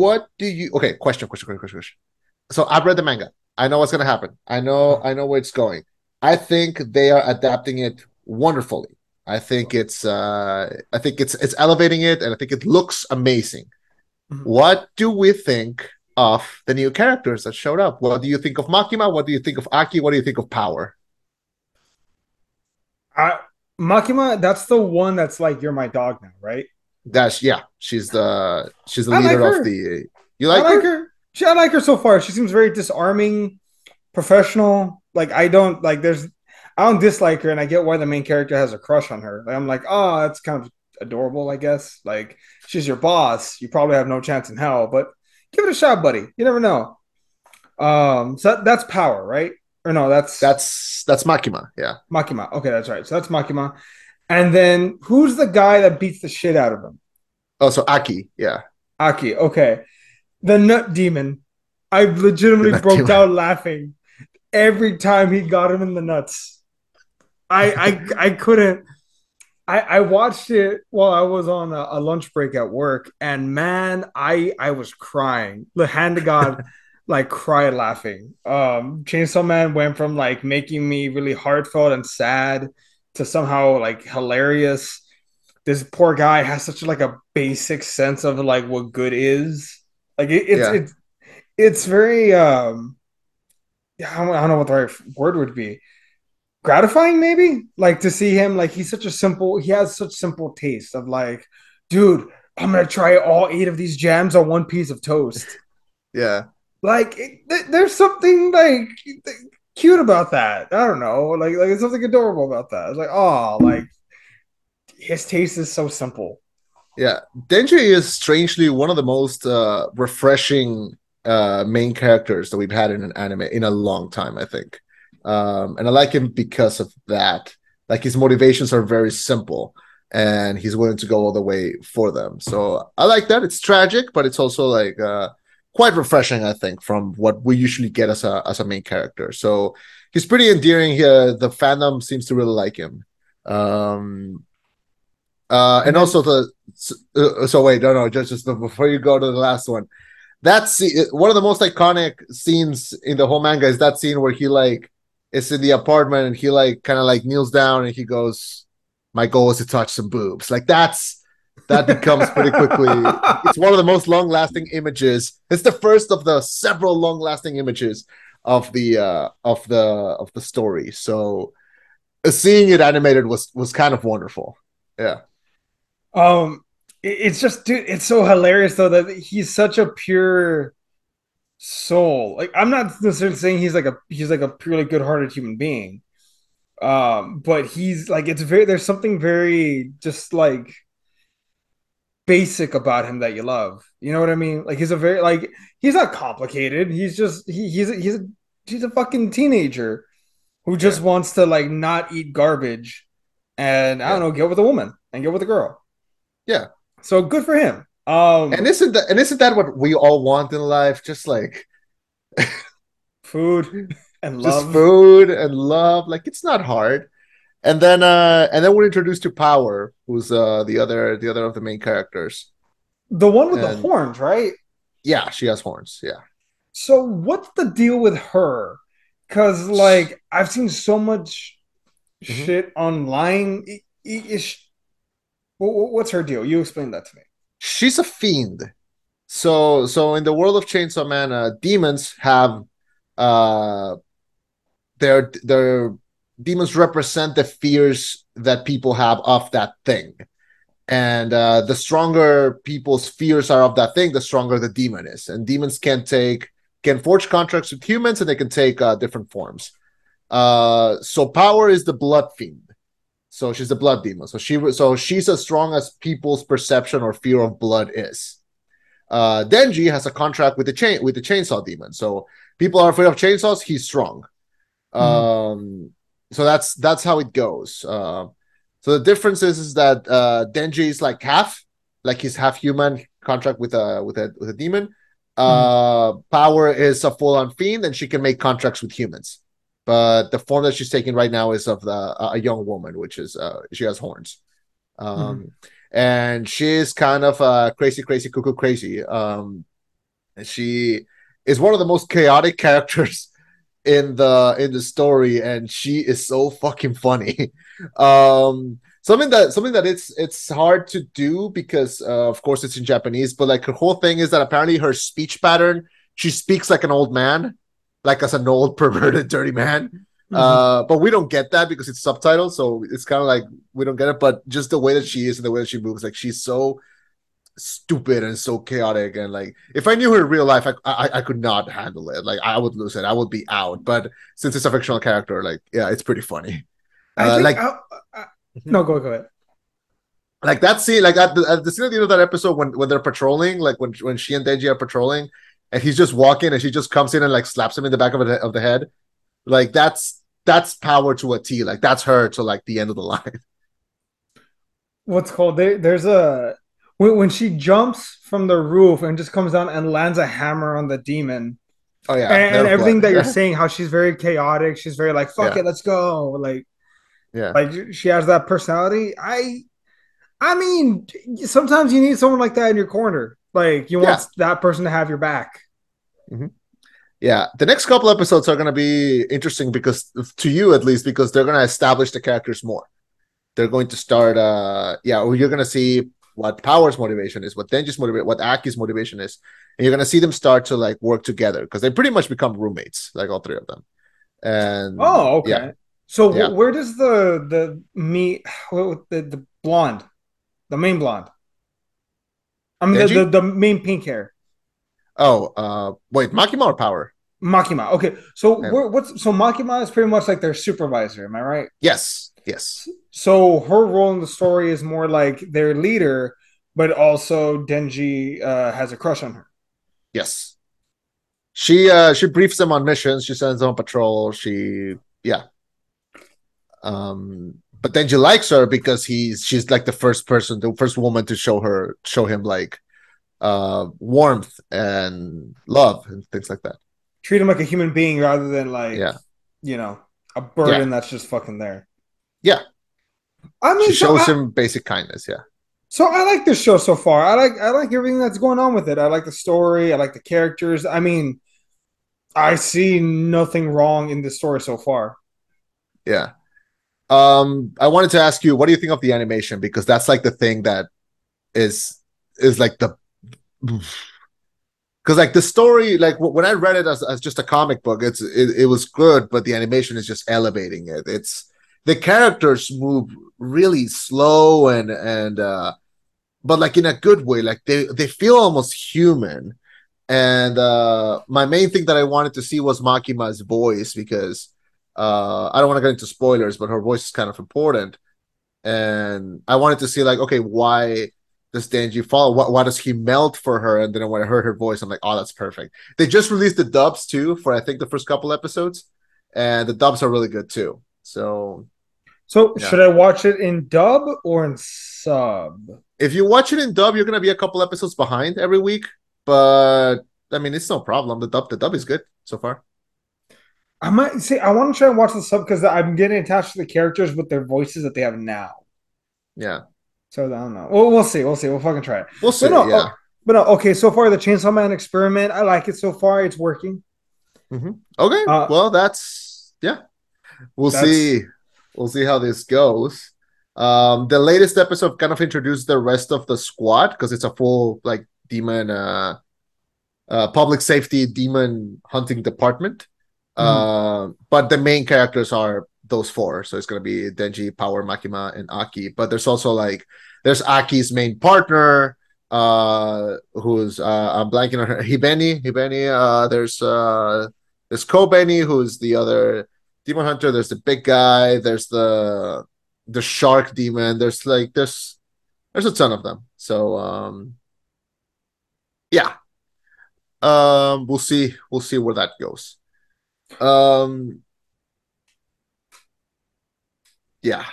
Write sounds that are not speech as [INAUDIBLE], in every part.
what do you? Okay, question, question, question, question. question. So I've read the manga. I know what's gonna happen. I know, I know where it's going. I think they are adapting it wonderfully. I think it's, uh, I think it's, it's elevating it, and I think it looks amazing. Mhm. What do we think of the new characters that showed up? What do you think of Makima? What do you think of Aki? What do you think of Power? I, Makima, that's the one that's like you're my dog now, right? That's yeah. She's the she's the I leader her. of the. You like, I like her? her. She, I like her so far. She seems very disarming, professional. Like I don't like. There's I don't dislike her, and I get why the main character has a crush on her. Like, I'm like, oh, that's kind of adorable, I guess. Like she's your boss. You probably have no chance in hell, but give it a shot, buddy. You never know. Um, so that, that's power, right? Or no, that's That's that's Makima. Yeah. Makima. Okay, that's right. So that's Makima. And then who's the guy that beats the shit out of him? Oh, so Aki. Yeah. Aki. Okay. The nut demon. I legitimately broke demon. down laughing every time he got him in the nuts. I I I couldn't. I I watched it while I was on a, a lunch break at work, and man, I I was crying. The hand to God, [LAUGHS] like cried laughing. Um, Chainsaw Man went from like making me really heartfelt and sad to somehow like hilarious. This poor guy has such like a basic sense of like what good is. Like it, it's Yeah. it's it's very um I don't, I don't know what the right word would be. Gratifying, maybe like to see him like he's such a simple. He has such simple taste of like, dude, I'm gonna try all eight of these jams on one piece of toast. [LAUGHS] Yeah. Like it, th- there's something like cute about that. I don't know, like like there's something adorable about that. It's like oh, like his taste is so simple. Yeah. Denji is strangely one of the most uh refreshing uh main characters that we've had in an anime in a long time, I think. Um and I like him because of that. Like his motivations are very simple and he's willing to go all the way for them. So I like that. It's tragic, but it's also like uh quite refreshing, I think, from what we usually get as a as a main character. So he's pretty endearing here. The fandom seems to really like him. Um uh, and also the so, uh, so wait no no just just before you go to the last one that's one of the most iconic scenes in the whole manga is that scene where he like is in the apartment and he like kind of like kneels down and he goes my goal is to touch some boobs like that's that becomes pretty quickly it's one of the most long lasting images it's the first of the several long lasting images of the uh of the of the story so uh, seeing it animated was was kind of wonderful yeah Um, it's just, dude, it's so hilarious though that he's such a pure soul. Like, I'm not necessarily saying he's like a he's like a purely good-hearted human being. Um, but he's like, it's very there's something very just like basic about him that you love. You know what I mean? Like, he's a very like he's not complicated. He's just he, he's a, he's a, he's a fucking teenager who just wants to like not eat garbage and I don't Yeah. know, get with a woman and get with a girl. Yeah. So good for him. Um, And isn't that and isn't that what we all want in life? Just like food and [LAUGHS] just love. food and love. Like it's not hard. And then uh and then we're introduced to Power, who's uh the other the other of the main characters. The one with the horns, right? Yeah, she has horns. Yeah. So what's the deal with her? Because like I've seen so much Mhm. shit online. Is wh- wh- what's her deal? You explain that to me. She's a fiend. So so in the world of Chainsaw Man, uh demons have uh their their demons represent the fears that people have of that thing. And uh, the stronger people's fears are of that thing, the stronger the demon is. And demons can take can forge contracts with humans, and they can take uh, different forms. Uh, so power is the blood fiend. So she's a blood demon. So she so she's as strong as people's perception or fear of blood is. Uh, Denji has a contract with the chain with the chainsaw demon. So people are afraid of chainsaws. He's strong. Um, so that's that's how it goes. Uh, so the difference is, is that uh, Denji is like half, like he's half human contract with a with a with a demon. Uh, Power is a full on fiend, and she can make contracts with humans. But the form that she's taking right now is of the a young woman, which is uh, she has horns. Um, and she's kind of uh, crazy, crazy, cuckoo, crazy. Um, and she is one of the most chaotic [LAUGHS] characters in the in the story, and she is so fucking funny. [LAUGHS] um, something that something that it's it's hard to do because uh, of course it's in Japanese, but like her whole thing is that apparently her speech pattern, she speaks like an old man, like as an old [LAUGHS] perverted dirty man. Mm-hmm. Uh, but we don't get that because it's subtitled, so it's kind of like we don't get it. But just the way that she is and the way that she moves, like she's so stupid and so chaotic and like if i knew her in real life I, I, I could not handle it. Like i would lose it. I would be out. But since it's a fictional character like yeah it's pretty funny. Uh, like I, I, uh, uh, mm-hmm. no go go ahead. Like that scene like at the, at the scene at the end of that episode when when they're patrolling like when when she and denji are patrolling and he's just walking and she just comes in and like slaps him in the back of the, of the head like that's that's power to a t. Like that's her to like the end of the [LAUGHS] line. What's called there, there's a when, when she jumps from the roof and just comes down and lands a hammer on the demon. Oh yeah, and, and everything that you're [LAUGHS] saying, how she's very chaotic, she's very like fuck yeah. it, let's go. Like, yeah, like she has that personality. I, I mean, sometimes you need someone like that in your corner. Like you want yeah. that person to have your back. Mm-hmm. Yeah, the next couple episodes are going to be interesting because to you at least because they're going to establish the characters more. They're going to start. uh Yeah, you're going to see what Power's motivation is, what Denji's motivation, what Aki's motivation is, and you're gonna see them start to like work together because they pretty much become roommates, like all three of them. And oh, okay. Yeah. So yeah. where does the the meet the, the blonde, the main blonde? I mean the, the, the main pink hair. Oh, uh, wait, Makima or Power? Makima. Okay, so yeah. what's so Makima is pretty much like their supervisor. Am I right? Yes. Yes. So her role in the story is more like their leader, but also Denji uh, has a crush on her. Yes. She uh she briefs them on missions, she sends them on patrol, she yeah. Um but Denji likes her because he's she's like the first person, the first woman to show her show him like uh warmth and love and things like that. Treat him like a human being rather than like yeah, you know, a burden yeah. that's just fucking there. Yeah. I mean, she shows so I, him basic kindness. Yeah. So I like this show so far. I like I like everything that's going on with it. I like the story. I like the characters. I mean, I see nothing wrong in the story so far. Yeah. Um, I wanted to ask you, what do you think of the animation? Because that's like the thing that is is like the because like the story, like when I read it as, as just a comic book, it's it, it was good, but the animation is just elevating it. It's the characters move really slow and and uh but like in a good way like they they feel almost human and uh my main thing that i wanted to see was makima's voice because uh i don't want to get into spoilers but her voice is kind of important and i wanted to see like okay why does Denji fall? Why, why, does he melt for her? And then when I heard her voice, I'm like, oh, that's perfect. They just released the dubs too for I think the first couple episodes, and the dubs are really good too. So, so yeah. should I watch it in dub or in sub? If you watch it in dub, you're gonna be a couple episodes behind every week. But I mean, it's no problem. The dub, the dub is good so far. I might say I want to try and watch the sub because I'm getting attached to the characters with their voices that they have now. Yeah. So I don't know. Well, we'll see. We'll see. We'll fucking try it. We'll see. But no, yeah. Oh, but no, okay. So far, the Chainsaw Man experiment, I like it so far. It's working. Mm-hmm. Okay. Uh, well, that's yeah. We'll That's... see. We'll see how this goes. Um, the latest episode kind of introduced the rest of the squad because it's a full like demon, uh, uh, public safety demon hunting department. Mm. Uh, but the main characters are those four. So it's gonna be Denji, Power, Makima, and Aki. But there's also like there's Aki's main partner, uh, who's uh, I'm blanking on her, Hibeni. Hibeni. Uh, there's uh, there's Kobeni, who's the other demon hunter there's the big guy there's the the shark demon there's like there's there's a ton of them. So um yeah. Um we'll see we'll see where that goes. Um yeah.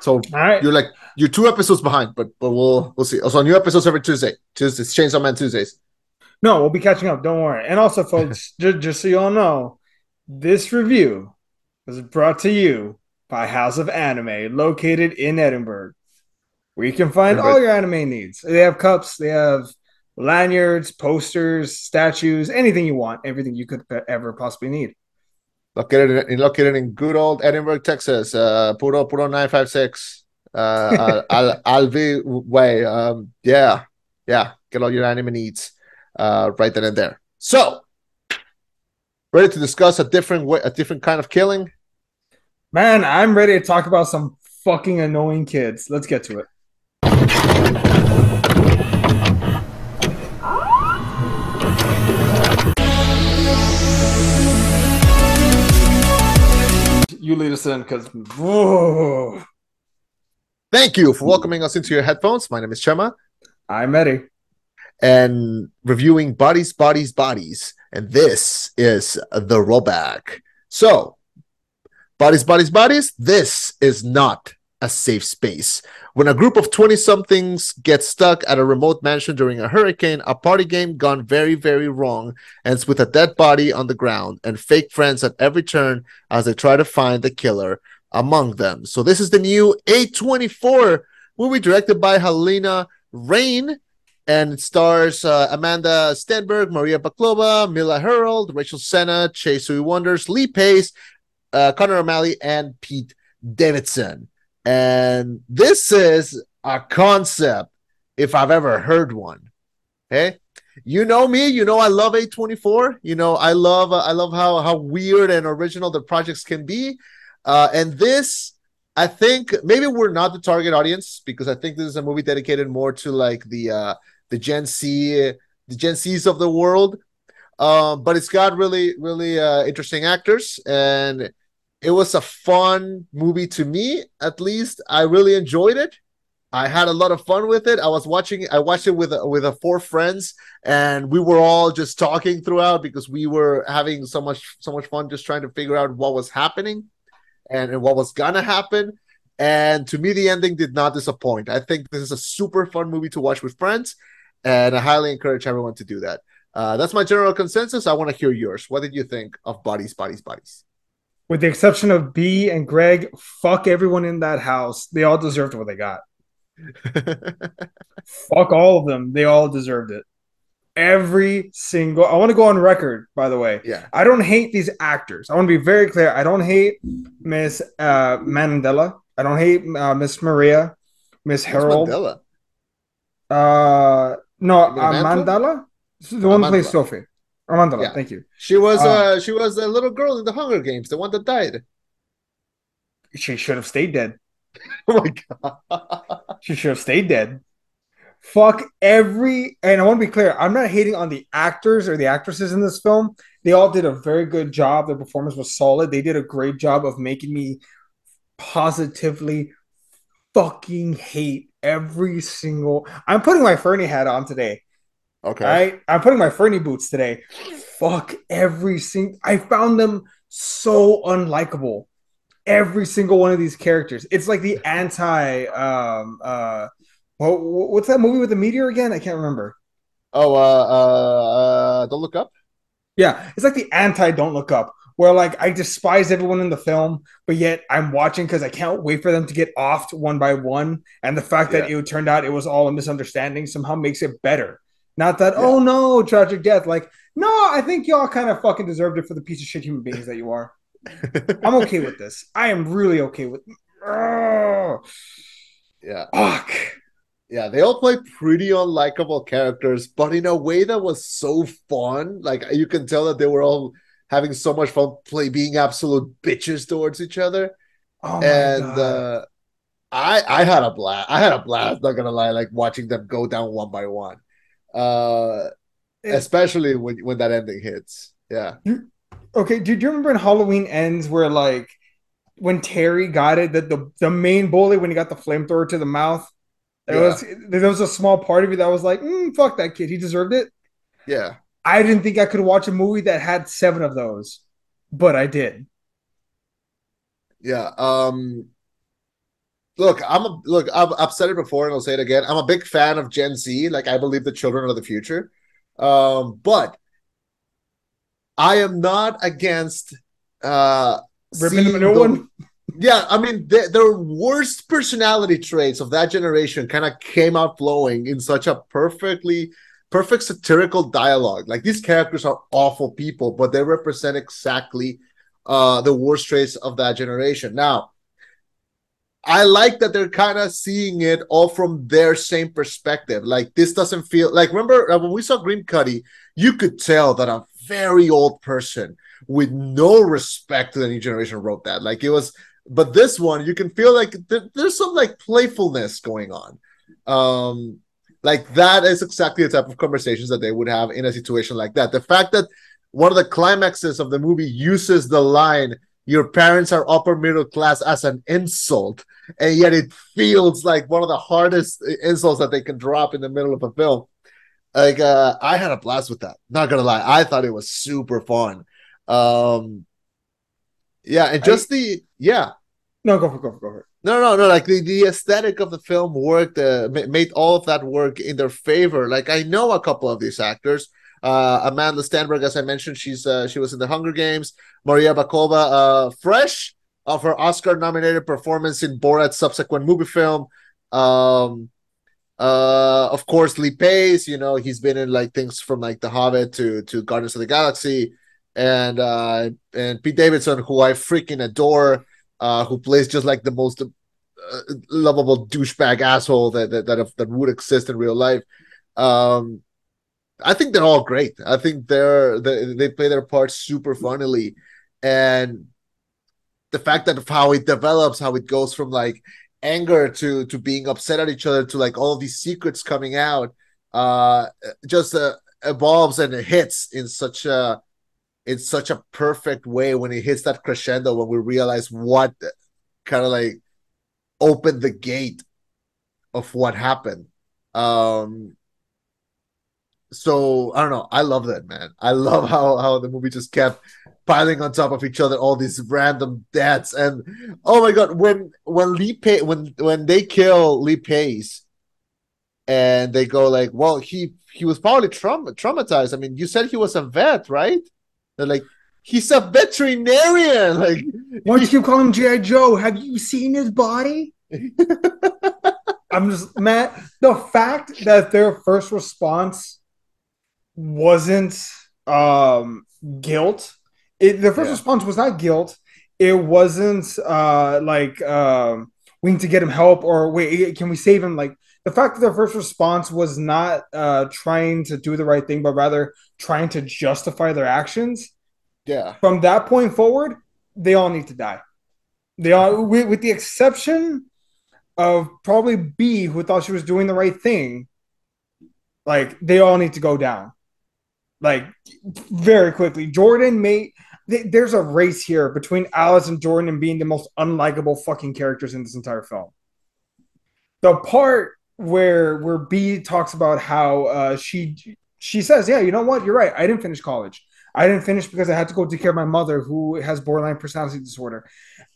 So you're like you're two episodes behind but but we'll we'll see. Also new episodes every tuesday tuesdays chainsaw man tuesdays. No we'll be catching up. Don't worry. And also folks [LAUGHS] just, just so you all know this review was brought to you by House of Anime, located in Edinburg, where you can find all your anime needs. They have cups, they have lanyards, posters, statues, anything you want, everything you could ever possibly need. Located in, located in good old Edinburg, Texas, uh, Puro Puro nine five six, uh, Al, [LAUGHS] Alvi way. Um, yeah, yeah, get all your anime needs, uh, right then and there. So, ready to discuss a different way, a different kind of killing? Man, I'm ready to talk about some fucking annoying kids. Let's get to it. You lead us in because Thank you for welcoming us into your headphones. My name is Chema. I'm Eddie. And reviewing Bodies, Bodies, Bodies. And this is the rollback. So, Bodies, Bodies, Bodies, this is not a safe space. When a group of 20 somethings get stuck at a remote mansion during a hurricane, a party game gone very, very wrong ends with a dead body on the ground and fake friends at every turn as they try to find the killer among them. So, this is the new A24 movie directed by Halina Reijn and it stars uh, Amanda Stenberg, Maria Bakalova, Myha'la Herrold, Rachel Sennott, Chase Wonders, Lee Pace, uh, Conor O'Malley, and Pete Davidson. And this is a concept if I've ever heard one. Okay. You know me, you know I love A24. You know, I love uh, I love how how weird and original the projects can be. Uh, and this I think maybe we're not the target audience because I think this is a movie dedicated more to like the uh the Gen Z the Gen Z's of the world. Um, but it's got really, really uh, interesting actors, and it was a fun movie to me at least. I really enjoyed it. I had a lot of fun with it. I was watching i watched it with with a four friends and we were all just talking throughout because we were having so much so much fun just trying to figure out what was happening and, and what was gonna happen and to me the ending did not disappoint i think this is a super fun movie to watch with friends and i highly encourage everyone to do that uh, that's my general consensus i want to hear yours what did you think of bodies bodies bodies with the exception of B and Greg, fuck everyone in that house. They all deserved what they got. [LAUGHS] fuck all of them. They all deserved it. Every single. I want to go on record, by the way. Yeah. I don't hate these actors. I want to be very clear. I don't hate Miss uh, Mandela. I don't hate uh, Miss Maria, Miss Herrold. Mandela. Uh, no, uh, Mandela. The one who plays Sophie. Amanda, yeah. thank you. She was uh, uh, she was a little girl in the Hunger Games, the one that died. She should have stayed dead. [LAUGHS] oh my god. she should have stayed dead. Fuck every and I want to be clear, I'm not hating on the actors or the actresses in this film. They all did a very good job. Their performance was solid. They did a great job of making me positively fucking hate every single I'm putting my Fernie hat on today. Okay. I I'm putting my Fernie boots today. Fuck every single. I found them so unlikable. Every single one of these characters. It's like the anti. Um. Uh. Well, what's that movie with the meteor again? I can't remember. Oh. Uh. Uh. uh don't look up. Yeah, it's like the anti. Don't look up. Where like I despise everyone in the film, but yet I'm watching because I can't wait for them to get offed one by one. And the fact that yeah. it turned out it was all a misunderstanding somehow makes it better not that, yeah. oh no, tragic death. Like, no, I think y'all kind of fucking deserved it for the piece of shit human beings that you are. [LAUGHS] I'm okay with this. I am really okay with. Oh. Yeah. Fuck. Yeah, they all play pretty unlikable characters, but in a way that was so fun. Like you can tell that they were all having so much fun play being absolute bitches towards each other. Oh and uh, I I had a blast. I had a blast, not gonna lie, like watching them go down one by one uh, especially when when that ending hits. Yeah. Okay. Do, do you remember in Halloween ends where like when Terry got it, that the the main bully when he got the flamethrower to the mouth, there yeah. was there was a small part of you that was like, mm, "Fuck that kid, he deserved it." Yeah. I didn't think I could watch a movie that had seven of those, but I did. Yeah. Um look, I'm a look. I've, I've said it before, and I'll say it again. I'm a big fan of Gen Z. Like, I believe the children are the future. Um, but I am not against uh ripping a new one. Yeah, I mean, the, the worst personality traits of that generation kind of came out flowing in such a perfectly perfect satirical dialogue. Like these characters are awful people, but they represent exactly uh, the worst traits of that generation. Now, I like that they're kind of seeing it all from their same perspective. Like this doesn't feel like remember uh, when we saw Green Cuddy, you could tell that a very old person with no respect to the new generation wrote that. Like it was, but this one you can feel like th- there's some like playfulness going on. Um, like that is exactly the type of conversations that they would have in a situation like that. The fact that one of the climaxes of the movie uses the line your parents are upper middle class as an insult and yet it feels like one of the hardest insults that they can drop in the middle of a film like uh i had a blast with that not gonna lie i thought it was super fun um yeah and just I, the yeah no go for go for go for no no no like the, the aesthetic of the film worked uh, made all of that work in their favor like i know a couple of these actors uh, Amandla Stenberg, as I mentioned, she's uh, she was in the Hunger Games. Maria Bakalova, uh, fresh of her Oscar-nominated performance in Borat's subsequent movie film. Um, uh, of course, Lee Pace. You know, he's been in like things from like The Hobbit to to Guardians of the Galaxy, and uh, and Pete Davidson, who I freaking adore, uh, who plays just like the most uh, lovable douchebag asshole that that that, that would exist in real life. Um, I think they're all great. I think they're they, they play their parts super funnily, and the fact that how it develops, how it goes from like anger to to being upset at each other to like all these secrets coming out, uh, just uh, evolves and it hits in such a in such a perfect way when it hits that crescendo when we realize what kind of like opened the gate of what happened. Um, so I don't know. I love that man. I love how how the movie just kept piling on top of each other all these random deaths and oh my god when when Lee Pay when when they kill Lee Pace and they go like well he he was probably traum- traumatized. I mean you said he was a vet right? They're like he's a veterinarian [LAUGHS] like why don't you call him GI Joe? Have you seen his body? [LAUGHS] I'm just Matt. The fact that their first response wasn't um, guilt. It, the first yeah. response was not guilt. It wasn't uh, like um, we need to get him help or wait, can we save him? Like the fact that their first response was not uh, trying to do the right thing, but rather trying to justify their actions. Yeah. From that point forward, they all need to die. They all, with, with the exception of probably B, who thought she was doing the right thing. Like they all need to go down like very quickly. Jordan made there's a race here between Alice and Jordan and being the most unlikable fucking characters in this entire film. The part where where B talks about how uh, she she says, "Yeah, you know what? You're right. I didn't finish college. I didn't finish because I had to go take care of my mother who has borderline personality disorder."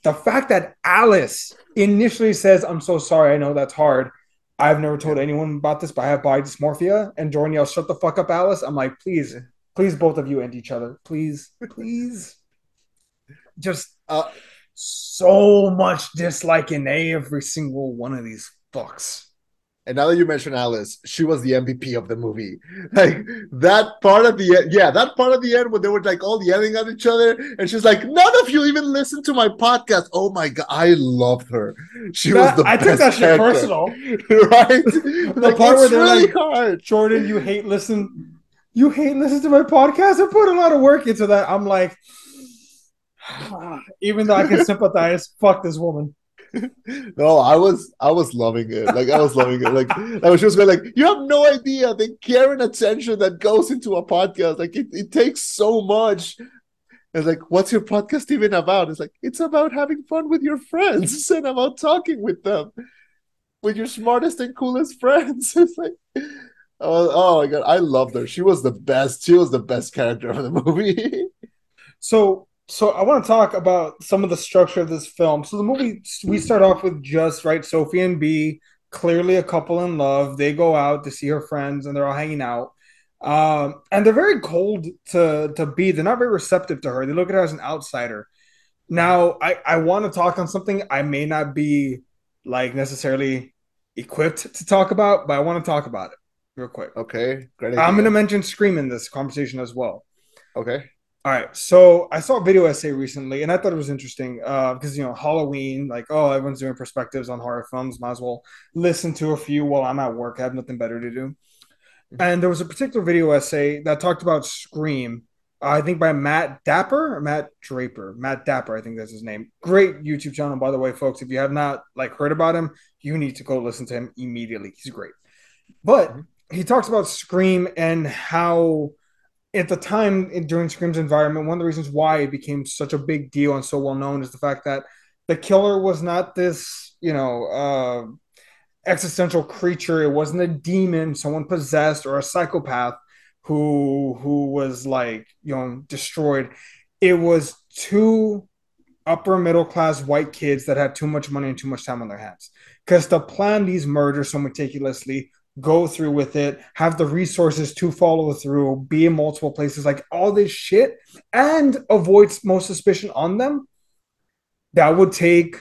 The fact that Alice initially says, "I'm so sorry. I know that's hard." I've never told anyone about this, but I have body dysmorphia. And Jordan yells, "Shut the fuck up, Alice!" I'm like, please, please, both of you end each other, please, please. Just uh, so much dislike in every single one of these fucks. And now that you mention Alice, she was the MVP of the movie. [LAUGHS] Like that part of the end, yeah, that part of the end when they were like all yelling at each other, and she's like, "None of you even listen to my podcast." Oh my god, I loved her. She that, was the I took that shit personal, [LAUGHS] right? [LAUGHS] the like, part where they're really like, hard. Jordan, you hate listen, you hate listen to my podcast. I put a lot of work into that. I'm like, [SIGHS] even though I can sympathize, fuck this woman. [LAUGHS] no, I was I was loving it. Like I was loving it. Like I was just going like, you have no idea the care and attention that goes into a podcast. Like it, it takes so much. And like, what's your podcast even about? It's like, it's about having fun with your friends [LAUGHS] and about talking with them, with your smartest and coolest friends. [LAUGHS] It's like, oh, oh my god, I loved her. She was the best. She was the best character of the movie. so so I want to talk about some of the structure of this film. So the movie we start off with just right Sophie and B, clearly a couple in love. They go out to see her friends and they're all hanging out. Um, and they're very cold to to B. They're not very receptive to her. They look at her as an outsider. Now, I I want to talk on something I may not be like necessarily equipped to talk about, but I want to talk about it. real quick. Okay, great. I'm going to mention Scream in this conversation as well. Okay. All right. So I saw a video essay recently and I thought it was interesting because, uh, you know, Halloween, like, oh, everyone's doing perspectives on horror films. Might as well listen to a few while I'm at work. I have nothing better to do. And there was a particular video essay that talked about Scream, uh, I think by Matt Dapper or Matt Draper. Matt Dapper, I think that's his name. Great YouTube channel, by the way, folks. If you have not like heard about him, you need to go listen to him immediately. He's great. But mm-hmm. he talks about Scream and how at the time during Scream's environment, one of the reasons why it became such a big deal and so well known is the fact that the killer was not this, you know, uh, existential creature. It wasn't a demon, someone possessed, or a psychopath who who was like you know destroyed. It was two upper middle class white kids that had too much money and too much time on their hands. Because to plan these murders so meticulously go through with it, have the resources to follow through, be in multiple places, like all this shit, and avoid most suspicion on them, that would take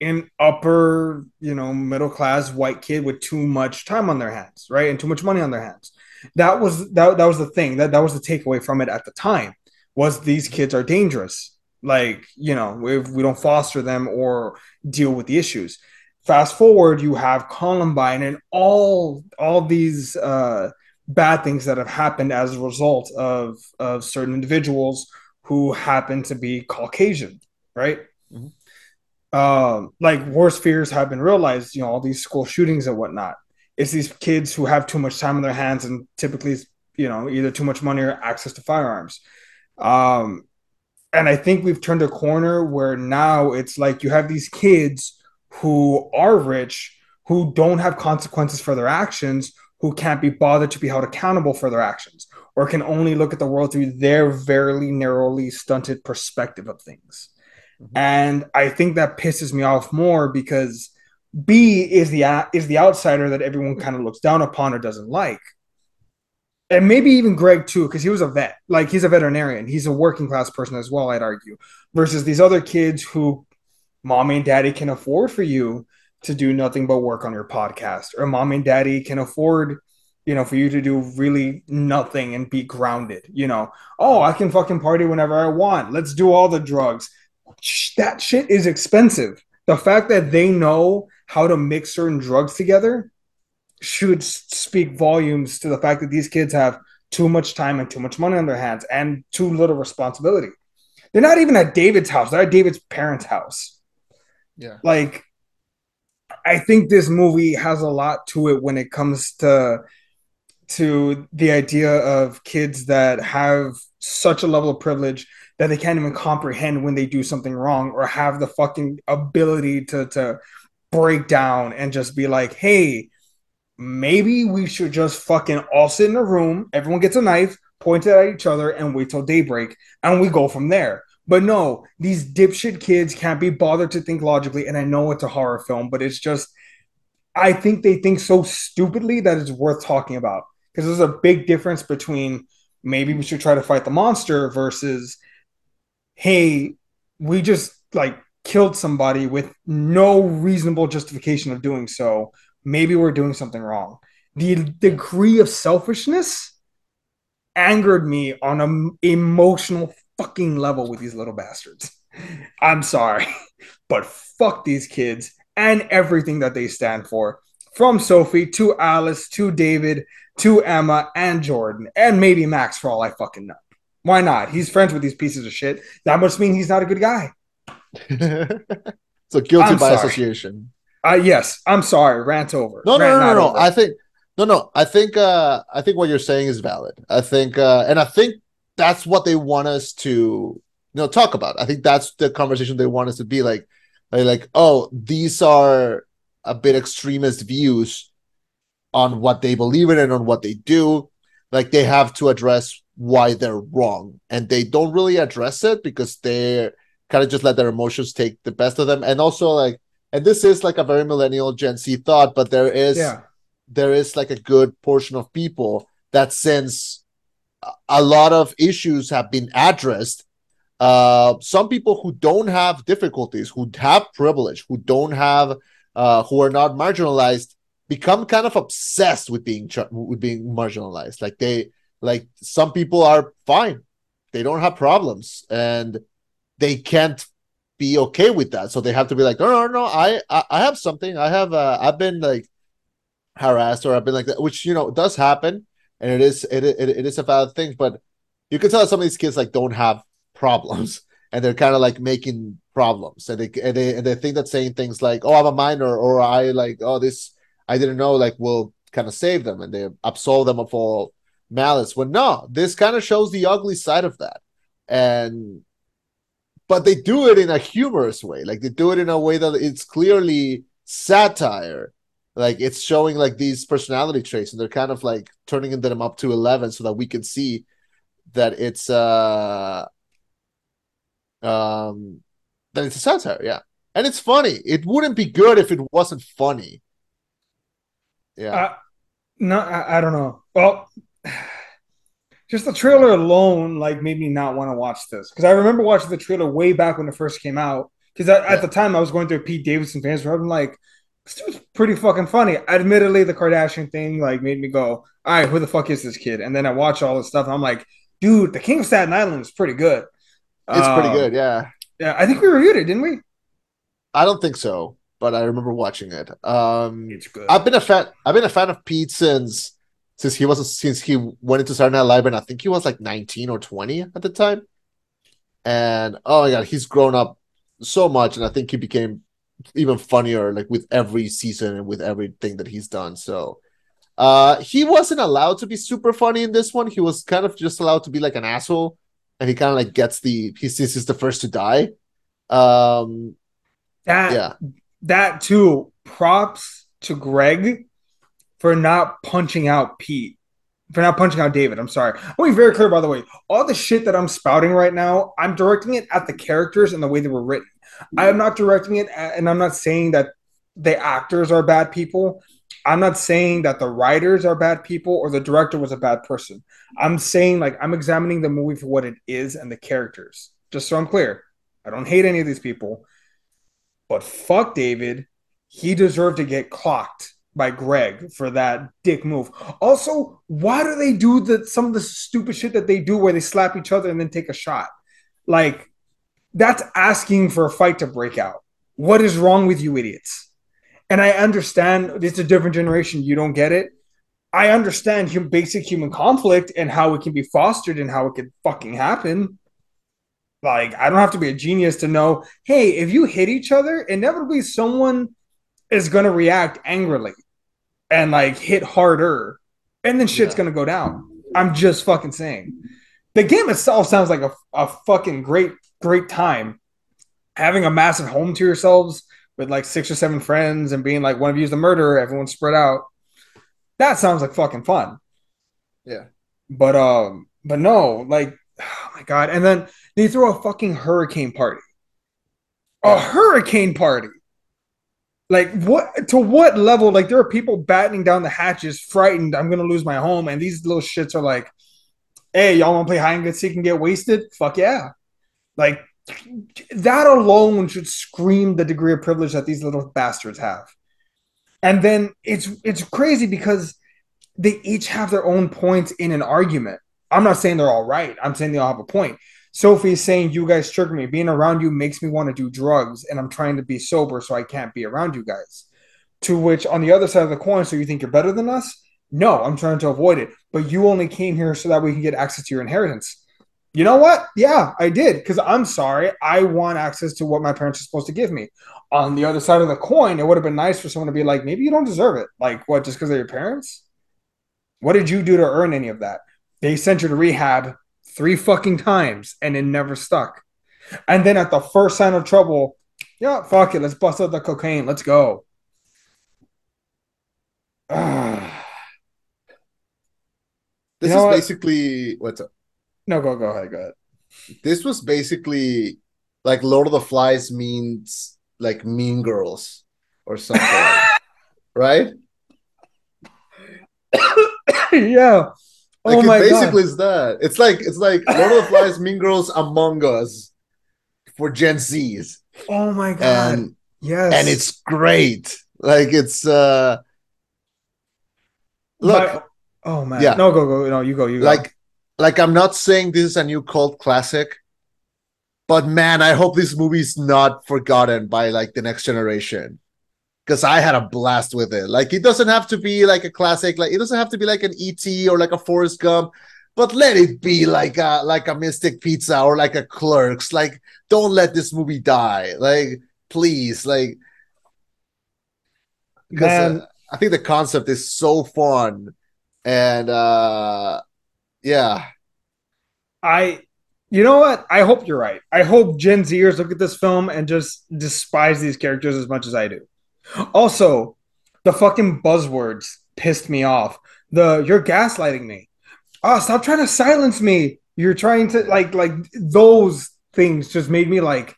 an upper, you know, middle class white kid with too much time on their hands, right? And too much money on their hands. That was that that was the thing. That that was the takeaway from it at the time. Was these kids are dangerous. Like, you know, if we don't foster them or deal with the issues fast forward you have columbine and all all these uh, bad things that have happened as a result of of certain individuals who happen to be caucasian right? Mm-hmm. um, like worst fears have been realized you know all these school shootings and whatnot. It's these kids who have too much time on their hands and typically you know either too much money or access to firearms. Um, and i think we've turned a corner where now it's like you have these kids who are rich, who don't have consequences for their actions, who can't be bothered to be held accountable for their actions, or can only look at the world through their very narrowly stunted perspective of things. Mm-hmm. And I think that pisses me off more because B is the is the outsider that everyone kind of looks down upon or doesn't like. And maybe even Greg too, because he was a vet. Like he's a veterinarian. He's a working class person as well, I'd argue. Versus these other kids who mommy and daddy can afford for you to do nothing but work on your podcast or mommy and daddy can afford you know for you to do really nothing and be grounded you know. Oh i can fucking party whenever i want. Let's do all the drugs. That shit is expensive. The fact that they know how to mix certain drugs together should speak volumes to the fact that these kids have too much time and too much money on their hands and too little responsibility. They're not even at david's house. They're at david's parents house yeah. Like I think this movie has a lot to it when it comes to to the idea of kids that have such a level of privilege that they can't even comprehend when they do something wrong or have the fucking ability to to break down and just be like, "Hey, maybe we should just fucking all sit in a room, everyone gets a knife, point it at each other and wait till daybreak and we go from there." But no, these dipshit kids can't be bothered to think logically. And I know it's a horror film, but it's just, I think they think so stupidly that it's worth talking about. Because there's a big difference between maybe we should try to fight the monster versus, hey, we just like killed somebody with no reasonable justification of doing so. Maybe we're doing something wrong. The degree of selfishness angered me on an emotional fucking level with these little bastards. [LAUGHS] I'm sorry, [LAUGHS] but fuck these kids and everything that they stand for. From Sophie to Alice to David to Emma and Jordan and maybe Max for all I fucking know. Why not? He's friends with these pieces of shit. That must mean he's not a good guy. [LAUGHS] so guilty I'm by sorry. association. Uh, yes, I'm sorry. Rant over. No, Rant no, no, no, no. I think no, no. I think uh, I think what you're saying is valid. I think, uh, and I think that's what they want us to you know talk about. I think that's the conversation they want us to be like, like, like oh, these are a bit extremist views on what they believe in and on what they do. Like they have to address why they're wrong, and they don't really address it because they kind of just let their emotions take the best of them. And also like, and this is like a very millennial Gen Z thought, but there is yeah. there is like a good portion of people that since a lot of issues have been addressed. Uh, some people who don't have difficulties, who have privilege, who don't have, uh, who are not marginalized, become kind of obsessed with being with being marginalized. Like they like some people are fine, they don't have problems, and they can't be okay with that. So they have to be like, no, no, no, I I, I have something. I have uh, I've been like harassed or I've been like that, which you know does happen, and it is it it, it is a valid thing. But you can tell some of these kids like don't have problems, [LAUGHS] and they're kind of like making problems, and they and they and they think that saying things like, "Oh, I'm a minor," or "I like oh this I didn't know," like will kind of save them, and they absolve them of all malice. When no, this kind of shows the ugly side of that, and but they do it in a humorous way. Like they do it in a way that it's clearly satire like it's showing like these personality traits and they're kind of like turning them up to 11 so that we can see that it's uh um that it's a satire yeah. And it's funny. It wouldn't be good if it wasn't funny. Yeah. Uh, no I, I don't know. Well [SIGHS] just the trailer alone like made me not want to watch this. Because i remember watching the trailer way back when it first came out. Because at, yeah. at the time i was going through a pete davidson fans where i'm like this was pretty fucking funny. Admittedly, the Kardashian thing like made me go, all right, who the fuck is this kid? And then I watch all this stuff. I'm like, dude, the King of Staten Island is pretty good. It's um, pretty good, yeah. Yeah, I think we reviewed it, didn't we? I don't think so, but I remember watching it. Um, it's good. I've been a fan. I've been a fan of Pete since since he was since he went into Saturday Night Live, and I think he was like 19 or 20 at the time. And oh my god, he's grown up so much, and I think he became even funnier like with every season and with everything that he's done. So uh he wasn't allowed to be super funny in this one. He was kind of just allowed to be like an asshole and he kind of like gets the he since he's the first to die. Um that yeah. that too props to Greg for not punching out Pete. For not punching out David. I'm sorry. I want to be very clear, by the way. All the shit that I'm spouting right now, I'm directing it at the characters and the way they were written. I am not directing it, and I'm not saying that the actors are bad people. I'm not saying that the writers are bad people or the director was a bad person. I'm saying like I'm examining the movie for what it is and the characters. Just so I'm clear, I don't hate any of these people, but fuck David. He deserved to get clocked by Greg for that dick move. Also, why do they do the some of the stupid shit that they do where they slap each other and then take a shot? Like that's asking for a fight to break out. What is wrong with you idiots? And I understand it's a different generation. You don't get it. I understand hum- basic human conflict and how it can be fostered and how it could fucking happen. Like, I don't have to be a genius to know hey, if you hit each other, inevitably someone is going to react angrily and like hit harder, and then shit's yeah. going to go down. I'm just fucking saying. The game itself sounds like a, a fucking great great time having a massive home to yourselves with like six or seven friends and being like one of you's the murderer, everyone's spread out. That sounds like fucking fun. Yeah. But um, but no, like oh my god. And then they throw a fucking hurricane party. A hurricane party. Like what to what level? Like there are people battening down the hatches, frightened, I'm gonna lose my home. And these little shits are like, hey, y'all wanna play hide and seek and get wasted? Fuck yeah. Like that alone should scream the degree of privilege that these little bastards have. And then it's it's crazy because they each have their own points in an argument. I'm not saying they're all right. I'm saying they all have a point. Sophie is saying you guys trigger me. Being around you makes me want to do drugs, and I'm trying to be sober, so I can't be around you guys. To which, on the other side of the coin, so you think you're better than us? No, I'm trying to avoid it. But you only came here so that we can get access to your inheritance you know what? Yeah, I did because I'm sorry. I want access to what my parents are supposed to give me. On the other side of the coin, it would have been nice for someone to be like, maybe you don't deserve it. Like, what, just because they're your parents? What did you do to earn any of that? They sent you to rehab three fucking times and it never stuck. And then at the first sign of trouble, yeah, fuck it. Let's bust out the cocaine. Let's go. [SIGHS] this you know is what? basically what's up no, go go ahead. Go ahead. This was basically like Lord of the Flies means like Mean Girls or something, [LAUGHS] right? yeah. Like oh my basically God. is that. It's like it's like Lord of the Flies, Mean Girls, Among Us for Gen Zs. Oh my God. And, yes. And it's great. Like it's uh Look, My- oh man, Yeah. no, go go, no, you go, you go. like like I'm not saying this is a new cult classic, but man, I hope this movie's not forgotten by like the next generation. Because I had a blast with it. Like it doesn't have to be like a classic, like it doesn't have to be like an ET or like a Forrest Gump, but let it be like a like a Mystic Pizza or like a Clerks. Like, don't let this movie die. Like, please, like because Man. uh, I think the concept is so fun, and uh yeah, I, you know what? I hope you're right. I hope Gen Zers look at this film and just despise these characters as much as I do. Also, the fucking buzzwords pissed me off. The you're gaslighting me. Oh, stop trying to silence me. You're trying to like like those things just made me like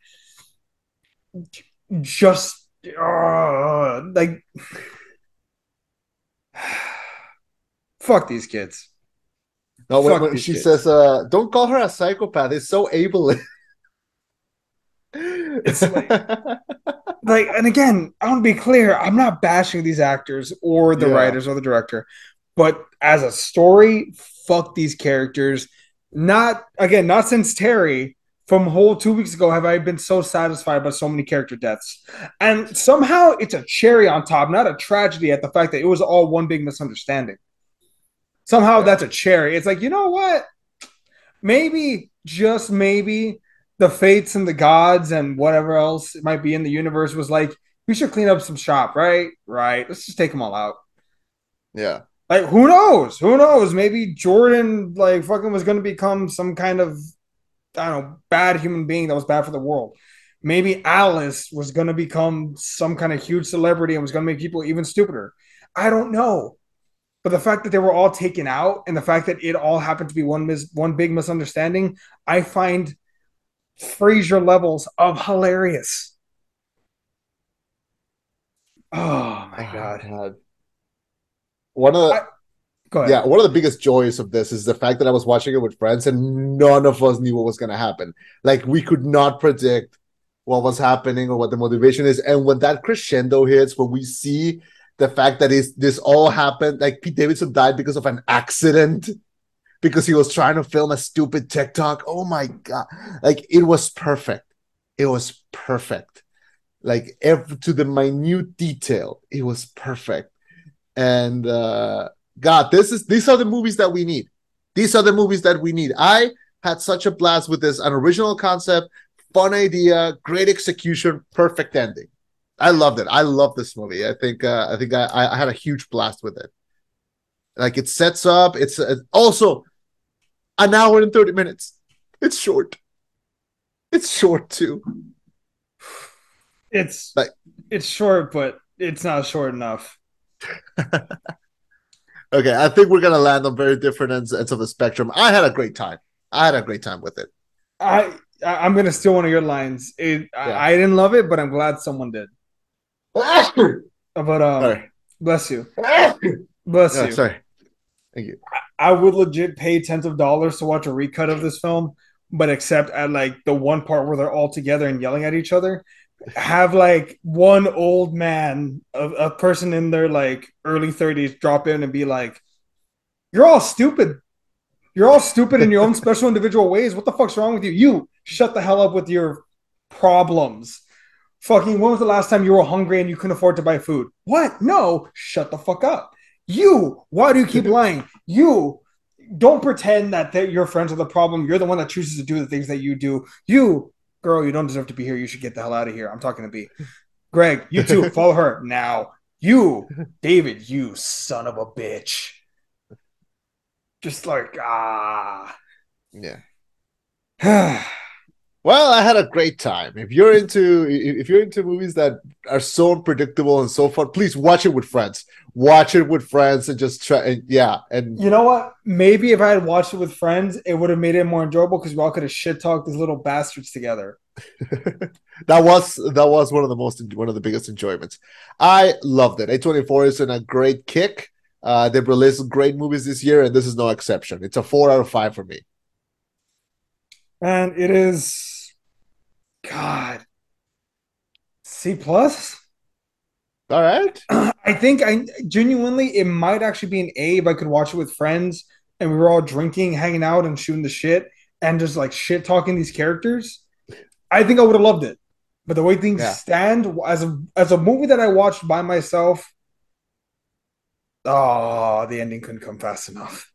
just uh, like [SIGHS] fuck these kids. No, when, when she kids. says, uh, don't call her a psychopath. It's so ableist. It's like- [LAUGHS] like and again i want to be clear i'm not bashing these actors or the Yeah. writers or the director but as a story fuck these characters. Not again not since terry from whole two weeks ago have i been so satisfied by so many character deaths. And somehow it's a cherry on top not a tragedy at the fact that it was all one big misunderstanding. Somehow Yeah. that's a cherry. It's like you know what? Maybe just maybe the fates and the gods and whatever else it might be in the universe was like, we should clean up some shop, right? Right. Let's just take them all out. yeah. Like, who knows? Who knows? Maybe Jordan, like, fucking was going to become some kind of, I don't know, bad human being that was bad for the world. Maybe Alice was going to become some kind of huge celebrity and was going to make people even stupider. I don't know. But the fact that they were all taken out and the fact that it all happened to be one mis- one big misunderstanding, I find Frasier levels of hilarious. Oh my oh, god! One of the, I- yeah, one of the biggest joys of this is the fact that I was watching it with friends and none of us knew what was going to happen. Like we could not predict what was happening or what the motivation is. And when that crescendo hits, when we see the fact that is this all happened, like Pete Davidson died because of an accident, because he was trying to film a stupid TikTok. Oh my god! Like it was perfect. It was perfect. Like every to the minute detail, it was perfect. And uh God, this is these are the movies that we need. These are the movies that we need. I had such a blast with this, an original concept, fun idea, great execution, perfect ending. I loved it. I love this movie. I think uh, I think I, I had a huge blast with it. Like it sets up. It's uh, also an hour and thirty minutes. It's short. It's short too. It's Like- it's short, but it's not short enough. [LAUGHS] Okay, I think we're gonna land on very different ends, ends of the spectrum. I had a great time. I had a great time with it. I, I'm gonna steal one of your lines. It, Yeah. I, I didn't love it, but I'm glad someone did. sorry. [LAUGHS] But um, bless you, [LAUGHS] bless you. sorry. Thank you. I would legit pay tens of dollars to watch a recut of this film, but except at like the one part where they're all together and yelling at each other. Have like one old man, a, a person in their like early 30s, drop in and be like, You're all stupid. You're all stupid in your own special individual ways. What the fuck's wrong with you? You shut the hell up with your problems. Fucking, when was the last time you were hungry and you couldn't afford to buy food? What? No, shut the fuck up. You, why do you keep [LAUGHS] lying? You, don't pretend that you're friends with the problem. You're the one that chooses to do the things that you do. You, girl, you don't deserve to be here. You should get the hell out of here. I'm talking to B. Greg, you too. [LAUGHS] Follow her now. You, David, you son of a bitch. Just like ah. Yeah. [SIGHS] [SIGHS] [SIGHS] Well, I had a great time. If you're into if you're into movies that are so unpredictable and so fun, please watch it with friends. Watch it with friends and just try. And, yeah, and you know what? Maybe if I had watched it with friends, it would have made it more enjoyable because we all could have shit talked these little bastards together. [LAUGHS] that was that was one of the most one of the biggest enjoyments. I loved it. A24 is in a great kick. Uh, they've released great movies this year, and this is no exception. It's a four out of five for me. And it is God. C plus? All right. [CLEARS THROAT] I think I genuinely it might actually be an A if I could watch it with friends and we were all drinking, hanging out, and shooting the shit and just like shit talking these characters. I think I would have loved it. But the way things Yeah. stand as a as a movie that I watched by myself, oh, the ending couldn't come fast enough.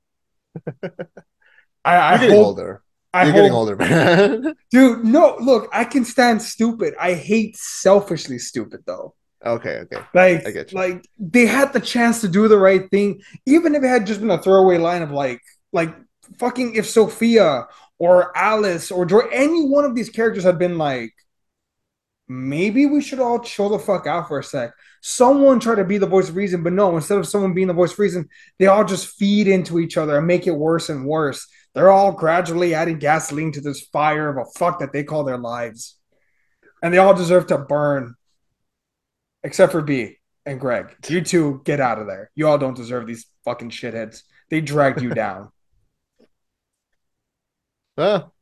[LAUGHS] I, I hope, older. I You're getting older, man. [LAUGHS] dude. No, look, I can stand stupid. I hate selfishly stupid though. okay, okay. Like, I get you. like they had the chance to do the right thing, even if it had just been a throwaway line of like, like fucking if Sophia or Alice or Joy, any one of these characters had been like, maybe we should all chill the fuck out for a sec. Someone try to be the voice of reason, but no, instead of someone being the voice of reason, they all just feed into each other and make it worse and worse. They're all gradually adding gasoline to this fire of a fuck that they call their lives. And they all deserve to burn. Except for B and Greg. You two get out of there. You all don't deserve these fucking shitheads. They dragged you down. [LAUGHS] Well,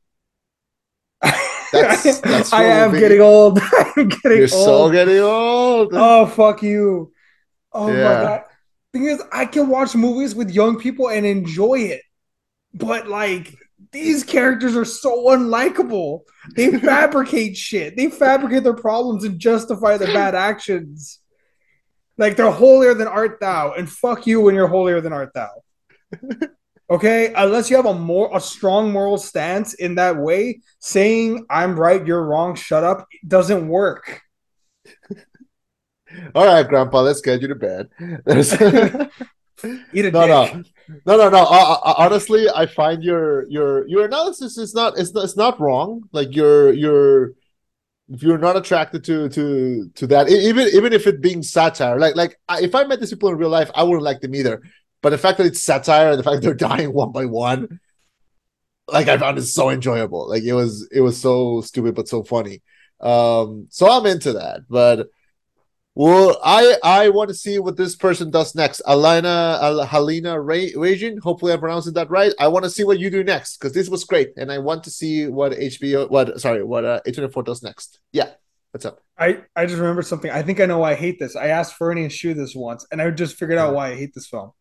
That's- [LAUGHS] that's I am getting old. [LAUGHS] I'm getting you're so getting old. oh fuck you. Oh my god. Thing is, I can watch movies with young people and enjoy it. But like these characters are so unlikable. They [LAUGHS] fabricate shit. They fabricate their problems and justify their bad actions. Like they're holier than art thou, and fuck you when you're holier than art thou. Okay, unless you have a more a strong moral stance in that way, saying I'm right, you're wrong, shut up, doesn't work. [LAUGHS] All right, Grandpa, let's get you to bed. [LAUGHS] Eat a no, dick. no, no, no, no. Uh, uh, honestly, I find your your your analysis is not it's not it's not wrong. Like you're you're if you're not attracted to to to that, even even if it being satire, like like if I met these people in real life, I wouldn't like them either. But the fact that it's satire and the fact they're [LAUGHS] dying one by one, like I found it so enjoyable. Like it was it was so stupid but so funny. Um, so I'm into that, but. Well, I I want to see what this person does next. Alina Al- Halina Ray Rajin. Hopefully, I'm pronouncing that right. I want to see what you do next because this was great, and I want to see what HBO, what sorry, what uh, H24 does next. Yeah, what's up? I, I just remembered something. I think I know why I hate this. I asked Fernie and Shu this once, and I just figured out why I hate this film.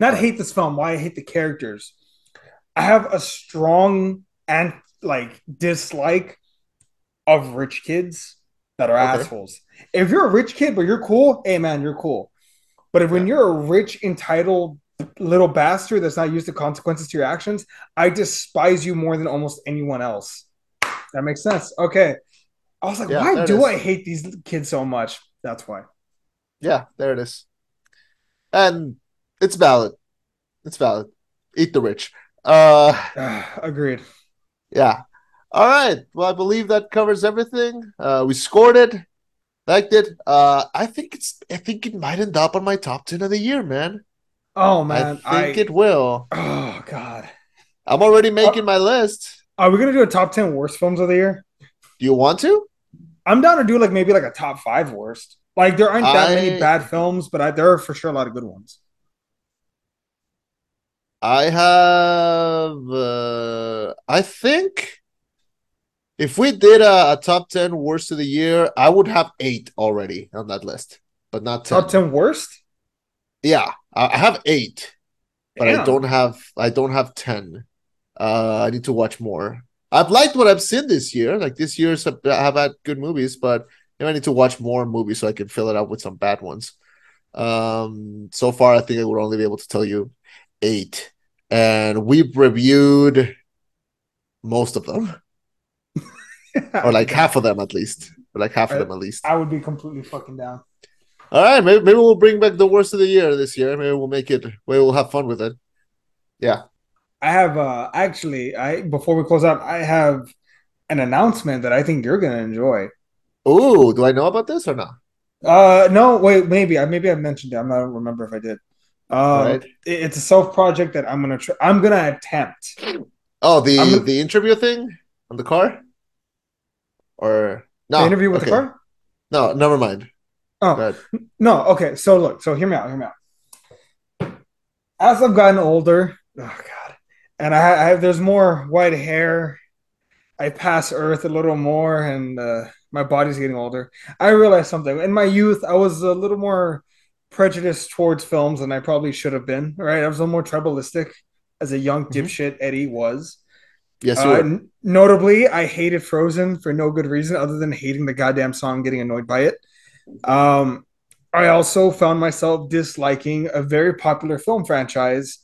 Not hate this film, why I hate the characters. I have a strong and like dislike of rich kids that are Okay. assholes. If you're a rich kid but you're cool, hey man, you're cool. But if when you're a rich, entitled little bastard that's not used to consequences to your actions, I despise you more than almost anyone else. That makes sense. Okay. I was like, Yeah, why do. I hate these kids so much? That's why. Yeah, there it is, and it's valid. It's valid. Eat the rich. Uh, [SIGHS] Agreed. yeah. All right. Well, I believe that covers everything. Uh, we scored it, liked it. Uh, I think it's. I think it might end up on my top ten of the year, man. Oh man, I think it will. Oh god. I'm already making my list. Are we gonna do a top ten worst films of the year? Do you want to? I'm down to do like maybe like a top five worst. Like there aren't that many bad films, but I, there are for sure a lot of good ones. I have. Uh, I think if we did a, a top ten worst of the year, I would have eight already on that list, but not ten. Top ten worst? Yeah, I have eight, but I don't have. I don't have ten. Uh, I need to watch more. I've liked what I've seen this year. Like this year's have had good movies, but I need to watch more movies so I can fill it up with some bad ones. Um, so far, I think I would only be able to tell you eight, and we've reviewed most of them, [LAUGHS] or like half of them at least, or like half of them at least. I would be completely fucking down. All right, maybe, maybe we'll bring back the worst of the year this year. Maybe we'll make it. Maybe we'll have fun with it. Yeah. I have uh actually I before we close out, I have an announcement that I think you're gonna enjoy. Oh, do I know about this or not? Uh no, wait, maybe I maybe I mentioned it. I'm I don't remember if I did. Um, Alright. it- it's a self project that I'm gonna try. I'm gonna attempt. Oh, the gonna- the interview thing on the car, or no the interview with okay. the car. No, never mind. Oh [LAUGHS] no, okay. So look, so hear me out. Hear me out. As I've gotten older, oh god, and I, I have there's more white hair. I pass Earth a little more, and uh, my body's getting older. I realized something. In my youth, I was a little more prejudiced towards films than I probably should have been. Right, I was a little more tribalistic as a young Mhm. dipshit. Eddie was. Yes, Uh, notably, I hated Frozen for no good reason other than hating the goddamn song, getting annoyed by it. Um, I also found myself disliking a very popular film franchise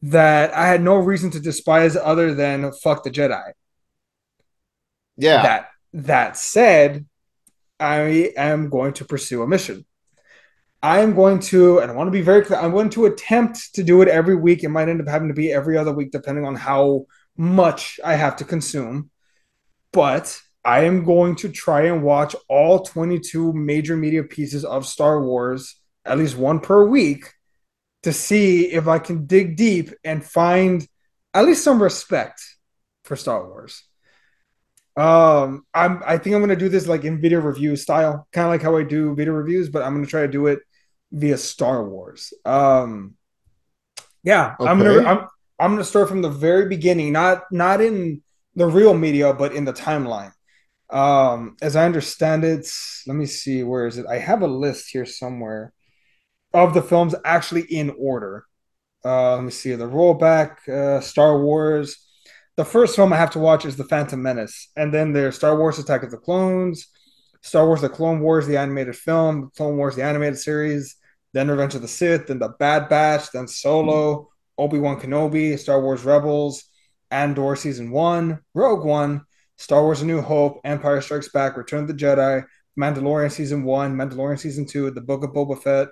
that I had no reason to despise other than fuck the Jedi. yeah. That that said, I am going to pursue a mission. I am going to, and I want to be very clear, I'm going to attempt to do it every week. It might end up having to be every other week, depending on how much I have to consume. But I am going to try and watch all 22 major media pieces of Star Wars, at least one per week, to see if I can dig deep and find at least some respect for Star Wars. Um, I'm I think I'm gonna do this like in video review style, kind of like how I do video reviews, but I'm gonna try to do it via Star Wars. Um, yeah, I'm gonna I'm I'm gonna start from the very beginning, not not in the real media, but in the timeline. Um, as I understand it, let me see, where is it? I have a list here somewhere of the films actually in order. Uh, let me see the rollback, uh, Star Wars. The first film I have to watch is The Phantom Menace, and then there's Star Wars: Attack of the Clones, Star Wars: The Clone Wars, the animated film, Clone Wars, the animated series, then Revenge of the Sith, then The Bad Batch, then Solo, Obi Wan Kenobi, Star Wars Rebels, Andor season one, Rogue One, Star Wars: A New Hope, Empire Strikes Back, Return of the Jedi, Mandalorian season one, Mandalorian season two, The Book of Boba Fett,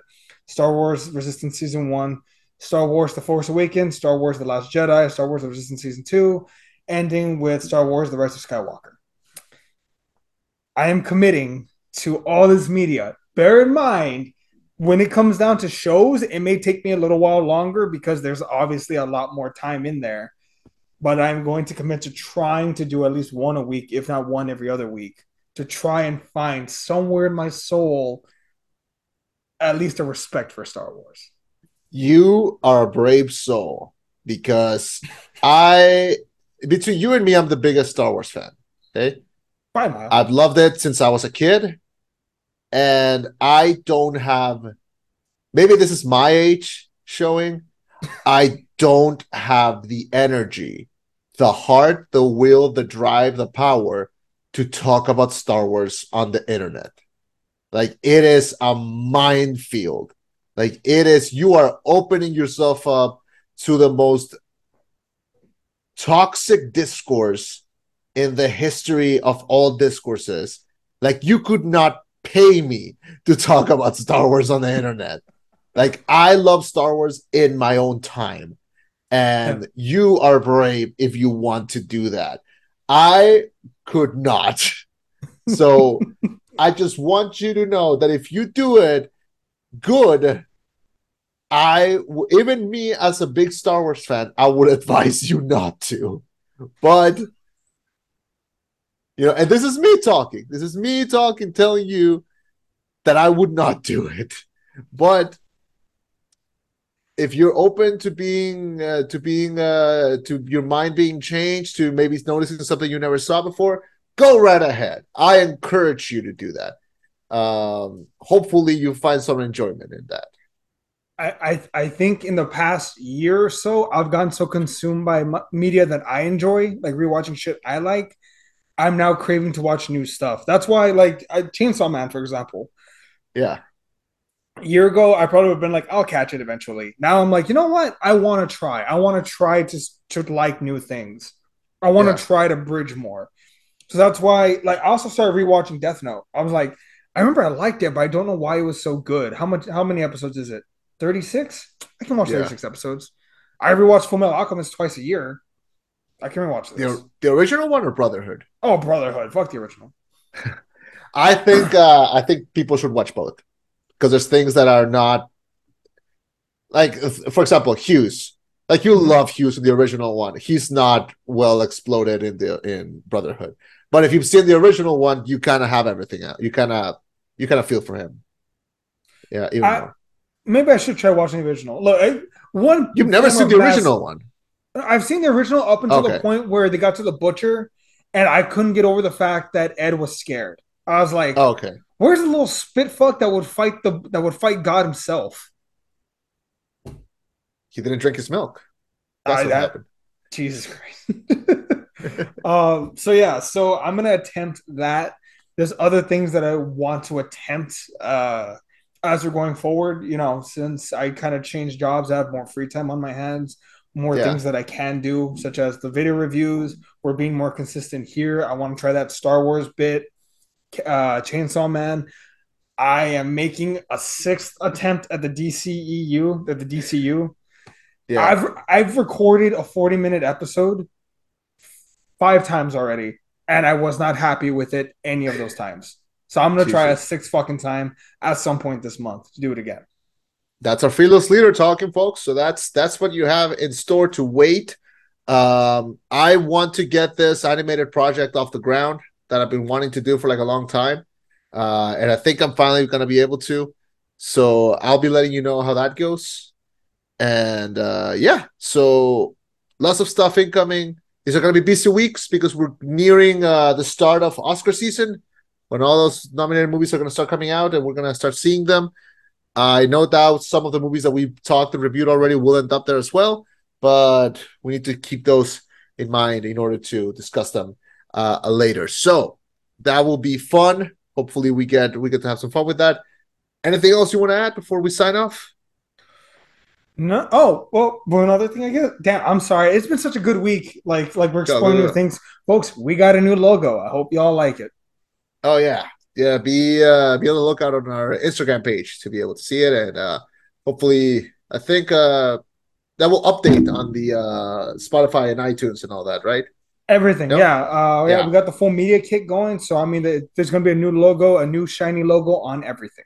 Star Wars Resistance season one, Star Wars The Force Awakens, Star Wars The Last Jedi, Star Wars The Resistance season two, ending with Star Wars The Rise of Skywalker. I am committing to all this media. Bear in mind, when it comes down to shows, it may take me a little while longer because there's obviously a lot more time in there. But I'm going to commit to trying to do at least one a week, if not one every other week, to try and find somewhere in my soul at least a respect for Star Wars. You are a brave soul because [LAUGHS] I, between you and me, I'm the biggest Star Wars fan. Okay. Miles. I've loved it since I was a kid. And I don't have, maybe this is my age showing. I don't have the energy, the heart, the will, the drive, the power to talk about Star Wars on the internet. Like it is a minefield. Like it is, you are opening yourself up to the most toxic discourse in the history of all discourses. Like you could not pay me to talk about Star Wars on the internet. Like I love Star Wars in my own time. And you are brave if you want to do that. I could not. [LAUGHS] So I just want you to know that if you do it good, I even me as a big Star Wars fan, I would [LAUGHS] advise you not to. But you know, and this is me talking. This is me talking, telling you that I would not do it. But if you're open to being uh, to being uh, to your mind being changed, to maybe noticing something you never saw before, go right ahead. I encourage you to do that. Um, hopefully, you find some enjoyment in that. I, I I think in the past year or so, I've gotten so consumed by media that I enjoy, like rewatching shit I like. I'm now craving to watch new stuff. That's why, like, I, Chainsaw Man, for example, Yeah, a year ago, I probably would have been like, I'll catch it eventually. Now I'm like, you know what? I want to try. I want to try to to like new things. I want to Yeah. try to bridge more. So that's why, like, I also started rewatching Death Note. I was like, I remember I liked it, but I don't know why it was so good. How much? How many episodes is it? Thirty six. I can watch Yeah. thirty six episodes. I rewatch Fullmetal Alchemist twice a year. I can rewatch this. the the original one or Brotherhood. Oh, Brotherhood. Fuck the original. [LAUGHS] I think uh, I think people should watch both because there's things that are not like, for example, Hughes. Like you love Hughes in the original one. He's not well exploded in the in Brotherhood. But if you've seen the original one, you kind of have everything out. You kind of you kind of feel for him. Yeah, even I- more. Maybe I should try watching the original. Look, I, one. You've never seen the original one. I've seen the original up until the point where they got to the butcher, and I couldn't get over the fact that Ed was scared. I was like, Oh, okay. where's the little spit fuck that would fight the that would fight God himself? He didn't drink his milk. That's I- what that- happened. Jesus Christ. [LAUGHS] um, so yeah, so I'm gonna attempt that. There's other things that I want to attempt uh as we're going forward, you know, since I kind of changed jobs, I have more free time on my hands, more Yeah. things that I can do, such as the video reviews. We're being more consistent here. I want to try that Star Wars bit, uh, Chainsaw Man. I am making a sixth attempt at the DCEU, at the DCU. Yeah. I've I've recorded a 40 minute episode five times already, and I was not happy with it any of those times. So I'm gonna try a Jesus. sixth fucking time at some point this month to do it again. That's our fearless leader talking, folks. So that's that's what you have in store to wait. Um, I want to get this animated project off the ground that I've been wanting to do for like a long time, uh, and I think I'm finally going to be able to. So I'll be letting you know how that goes. And uh, yeah, so lots of stuff incoming. These are going to be busy weeks because we're nearing uh, the start of Oscar season when all those nominated movies are going to start coming out and we're going to start seeing them. I no doubt some of the movies that we've talked and reviewed already will end up there as well, but we need to keep those in mind in order to discuss them uh, later. So that will be fun. Hopefully, we get we get to have some fun with that. Anything else you want to add before we sign off? No. Oh, well, well, another thing I guess. Damn, I'm sorry. It's been such a good week. Like, like we're exploring new things, folks. We got a new logo. I hope y'all like it. Oh yeah, yeah. Be uh, be on the lookout on our Instagram page to be able to see it, and uh, hopefully, I think uh, that will update on the uh, Spotify and iTunes and all that, right? Everything, Yep. yeah, uh, yeah, Yeah. We got the full media kit going, so I mean, the, there's gonna be a new logo, a new shiny logo on everything.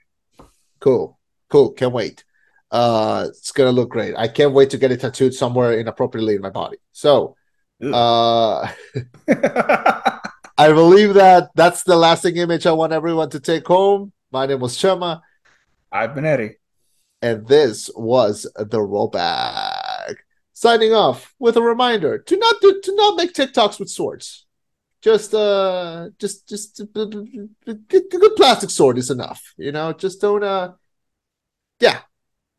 Cool, cool. Can't wait. Uh, it's gonna look great. I can't wait to get it tattooed somewhere inappropriately in my body. So, uh, [LAUGHS] [LAUGHS] I believe that that's the lasting image I want everyone to take home. My name was Chema, I've been Eddie. and this was the rollback. Signing off with a reminder to not do, to not make TikToks with swords. Just uh, just just a good plastic sword is enough. You know, just don't uh, yeah,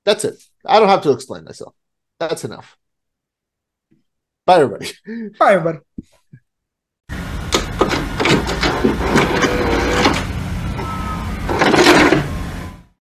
that's it. I don't have to explain myself. That's enough. Bye, everybody. Bye, everybody.